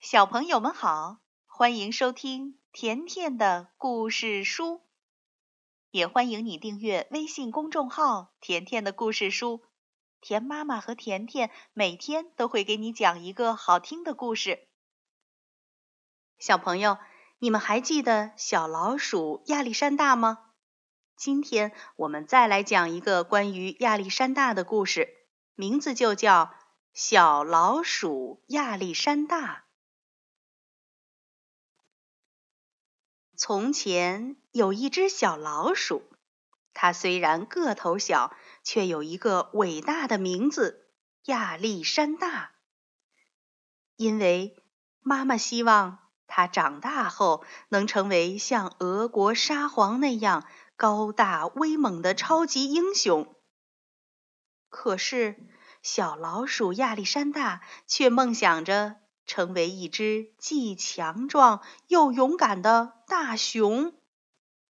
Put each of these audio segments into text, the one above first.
小朋友们好，欢迎收听甜甜的故事书，也欢迎你订阅微信公众号“甜甜的故事书”。甜妈妈和甜甜每天都会给你讲一个好听的故事。小朋友，你们还记得小老鼠亚历山大吗？今天我们再来讲一个关于亚历山大的故事，名字就叫《小老鼠亚历山大》。从前有一只小老鼠，它虽然个头小，却有一个伟大的名字——亚历山大。因为妈妈希望它长大后能成为像俄国沙皇那样高大威猛的超级英雄。可是，小老鼠亚历山大却梦想着。成为一只既强壮又勇敢的大熊，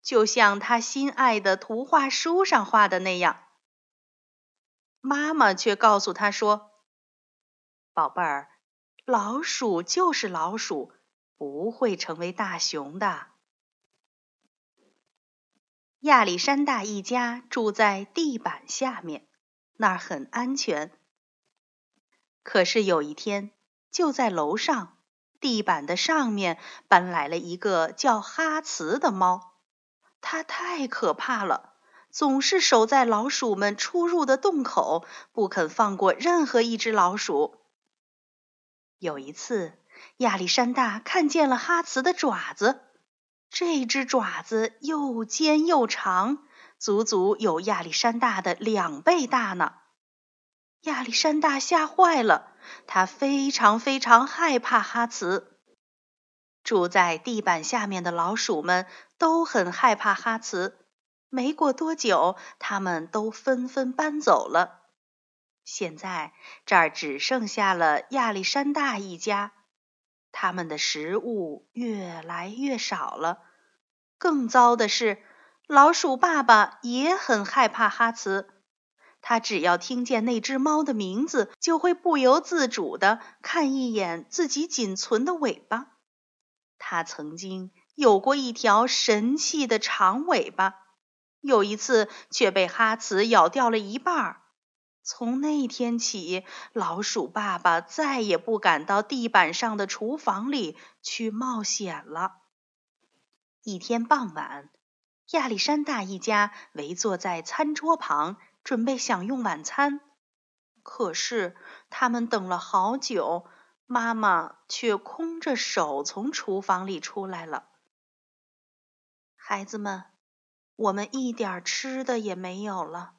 就像他心爱的图画书上画的那样。妈妈却告诉他说：“宝贝儿，老鼠就是老鼠，不会成为大熊的。”亚历山大一家住在地板下面，那儿很安全。可是有一天，就在楼上，地板的上面搬来了一个叫哈茨的猫，它太可怕了，总是守在老鼠们出入的洞口，不肯放过任何一只老鼠。有一次，亚历山大看见了哈茨的爪子，这只爪子又尖又长，足足有亚历山大的两倍大呢。亚历山大吓坏了。他非常非常害怕哈茨。住在地板下面的老鼠们都很害怕哈茨。没过多久，他们都纷纷搬走了。现在这儿只剩下了亚历山大一家。他们的食物越来越少了。更糟的是，老鼠爸爸也很害怕哈茨。他只要听见那只猫的名字，就会不由自主地看一眼自己仅存的尾巴。他曾经有过一条神气的长尾巴，有一次却被哈茨咬掉了一半儿。从那天起，老鼠爸爸再也不敢到地板上的厨房里去冒险了。一天傍晚，亚历山大一家围坐在餐桌旁。准备享用晚餐，可是他们等了好久，妈妈却空着手从厨房里出来了。孩子们，我们一点吃的也没有了。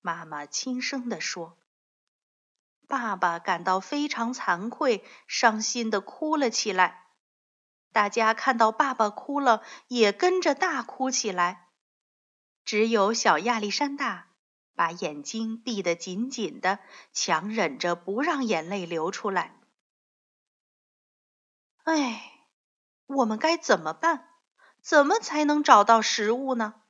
妈妈轻声地说。爸爸感到非常惭愧，伤心的哭了起来。大家看到爸爸哭了，也跟着大哭起来。只有小亚历山大把眼睛闭得紧紧的，强忍着不让眼泪流出来。哎，我们该怎么办？怎么才能找到食物呢？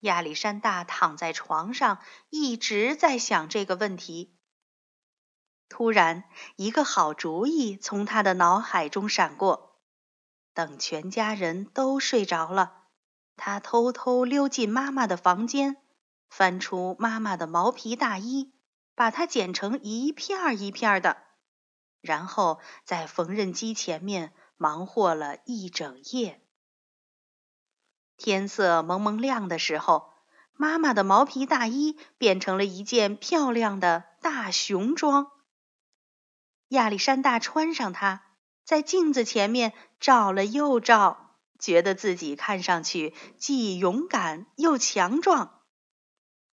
亚历山大躺在床上，一直在想这个问题。突然，一个好主意从他的脑海中闪过。等全家人都睡着了。他偷偷溜进妈妈的房间，翻出妈妈的毛皮大衣，把它剪成一片儿一片儿的，然后在缝纫机前面忙活了一整夜。天色蒙蒙亮的时候，妈妈的毛皮大衣变成了一件漂亮的大熊装。亚历山大穿上它，在镜子前面照了又照。觉得自己看上去既勇敢又强壮，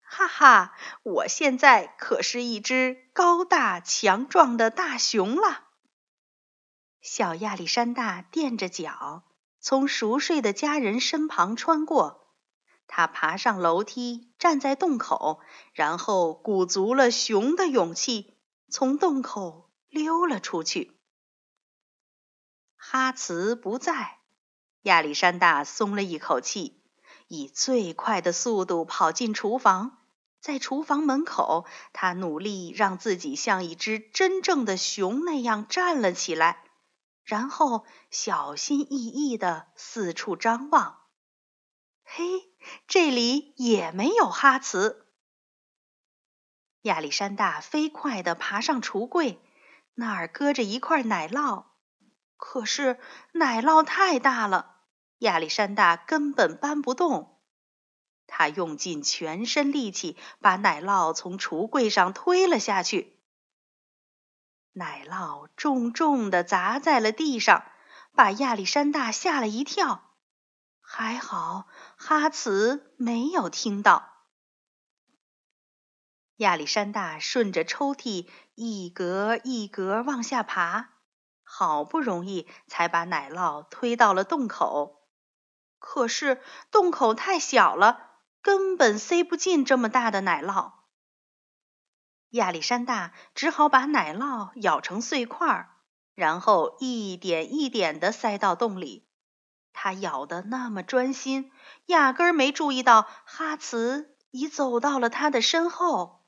哈哈！我现在可是一只高大强壮的大熊了。小亚历山大垫着脚从熟睡的家人身旁穿过，他爬上楼梯，站在洞口，然后鼓足了熊的勇气，从洞口溜了出去。哈茨不在。亚历山大松了一口气，以最快的速度跑进厨房，在厨房门口，他努力让自己像一只真正的熊那样站了起来，然后小心翼翼地四处张望。嘿，这里也没有哈茨。亚历山大飞快地爬上橱柜，那儿搁着一块奶酪，可是奶酪太大了，亚历山大根本搬不动。他用尽全身力气，把奶酪从橱柜上推了下去。奶酪重重的砸在了地上，把亚历山大吓了一跳。还好哈茨没有听到。亚历山大顺着抽屉一格一格往下爬，好不容易才把奶酪推到了洞口。可是洞口太小了。根本塞不进这么大的奶酪，亚历山大只好把奶酪咬成碎块，然后一点一点地塞到洞里。他咬得那么专心，压根儿没注意到哈茨已走到了他的身后。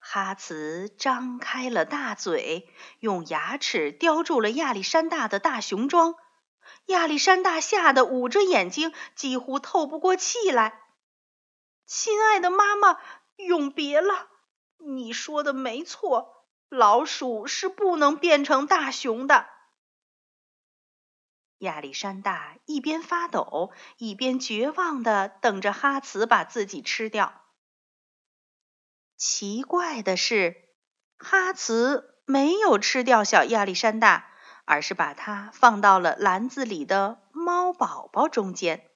哈茨张开了大嘴，用牙齿叼住了亚历山大的大熊装。亚历山大吓得捂着眼睛，几乎透不过气来。亲爱的妈妈，永别了！你说的没错，老鼠是不能变成大熊的。亚历山大一边发抖，一边绝望的等着哈茨把自己吃掉。奇怪的是，哈茨没有吃掉小亚历山大。而是把它放到了篮子里的猫宝宝中间。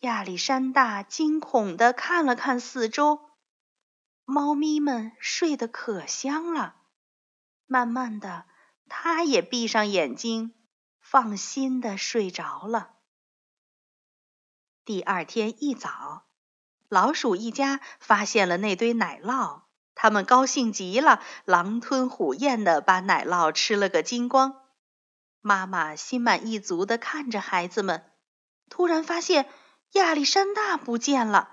亚历山大惊恐地看了看四周，猫咪们睡得可香了。慢慢的，他也闭上眼睛，放心的睡着了。第二天一早，老鼠一家发现了那堆奶酪。他们高兴极了，狼吞虎咽地把奶酪吃了个精光。妈妈心满意足地看着孩子们，突然发现亚历山大不见了。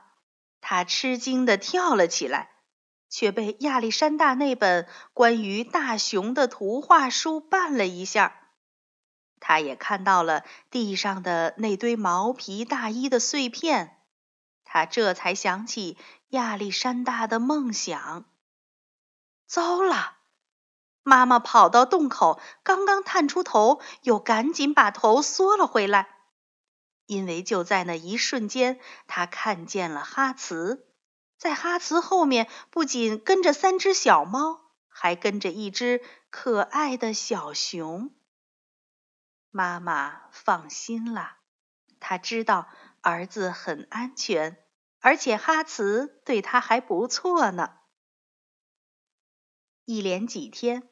他吃惊地跳了起来，却被亚历山大那本关于大熊的图画书绊了一下。他也看到了地上的那堆毛皮大衣的碎片，他这才想起亚历山大的梦想。糟了！妈妈跑到洞口，刚刚探出头，又赶紧把头缩了回来，因为就在那一瞬间，她看见了哈茨。在哈茨后面，不仅跟着三只小猫，还跟着一只可爱的小熊。妈妈放心了，她知道儿子很安全，而且哈茨对他还不错呢。一连几天，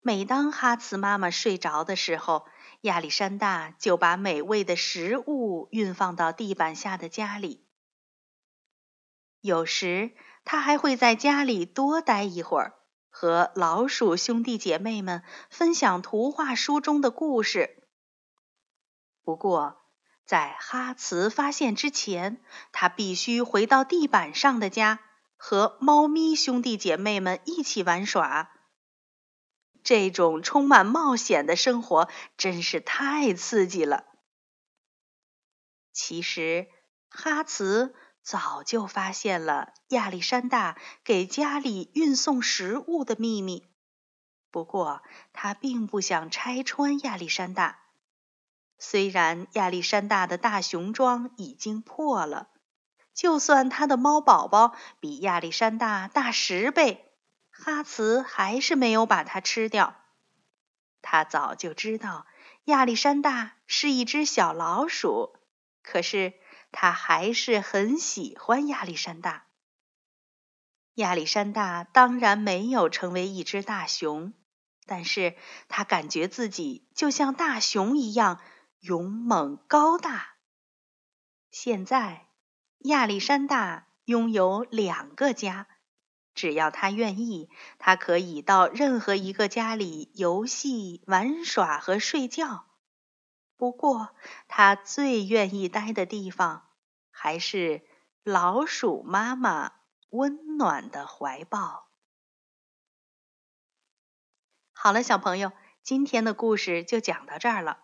每当哈茨妈妈睡着的时候，亚历山大就把美味的食物运放到地板下的家里。有时，他还会在家里多待一会儿，和老鼠兄弟姐妹们分享图画书中的故事。不过，在哈茨发现之前，他必须回到地板上的家。和猫咪兄弟姐妹们一起玩耍，这种充满冒险的生活真是太刺激了。其实，哈茨早就发现了亚历山大给家里运送食物的秘密，不过他并不想拆穿亚历山大。虽然亚历山大的大熊装已经破了。就算他的猫宝宝比亚历山大大十倍，哈茨还是没有把它吃掉。他早就知道亚历山大是一只小老鼠，可是他还是很喜欢亚历山大。亚历山大当然没有成为一只大熊，但是他感觉自己就像大熊一样勇猛高大。现在。亚历山大拥有两个家，只要他愿意，他可以到任何一个家里游戏、玩耍和睡觉。不过，他最愿意待的地方还是老鼠妈妈温暖的怀抱。好了，小朋友，今天的故事就讲到这儿了。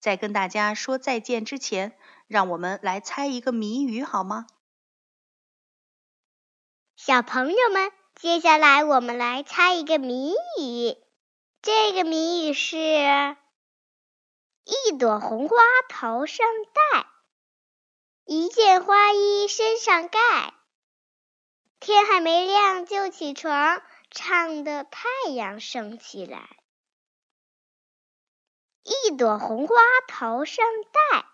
在跟大家说再见之前，让我们来猜一个谜语好吗？小朋友们，接下来我们来猜一个谜语。这个谜语是：一朵红花头上戴，一件花衣身上盖。天还没亮就起床，唱的太阳升起来。一朵红花头上戴，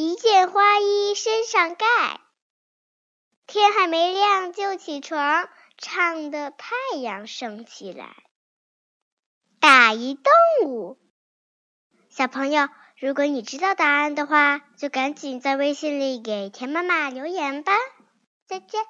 一件花衣身上盖。天还没亮就起床，唱的太阳升起来。打一动物，小朋友，如果你知道答案的话，就赶紧在微信里给田妈妈留言吧。再见。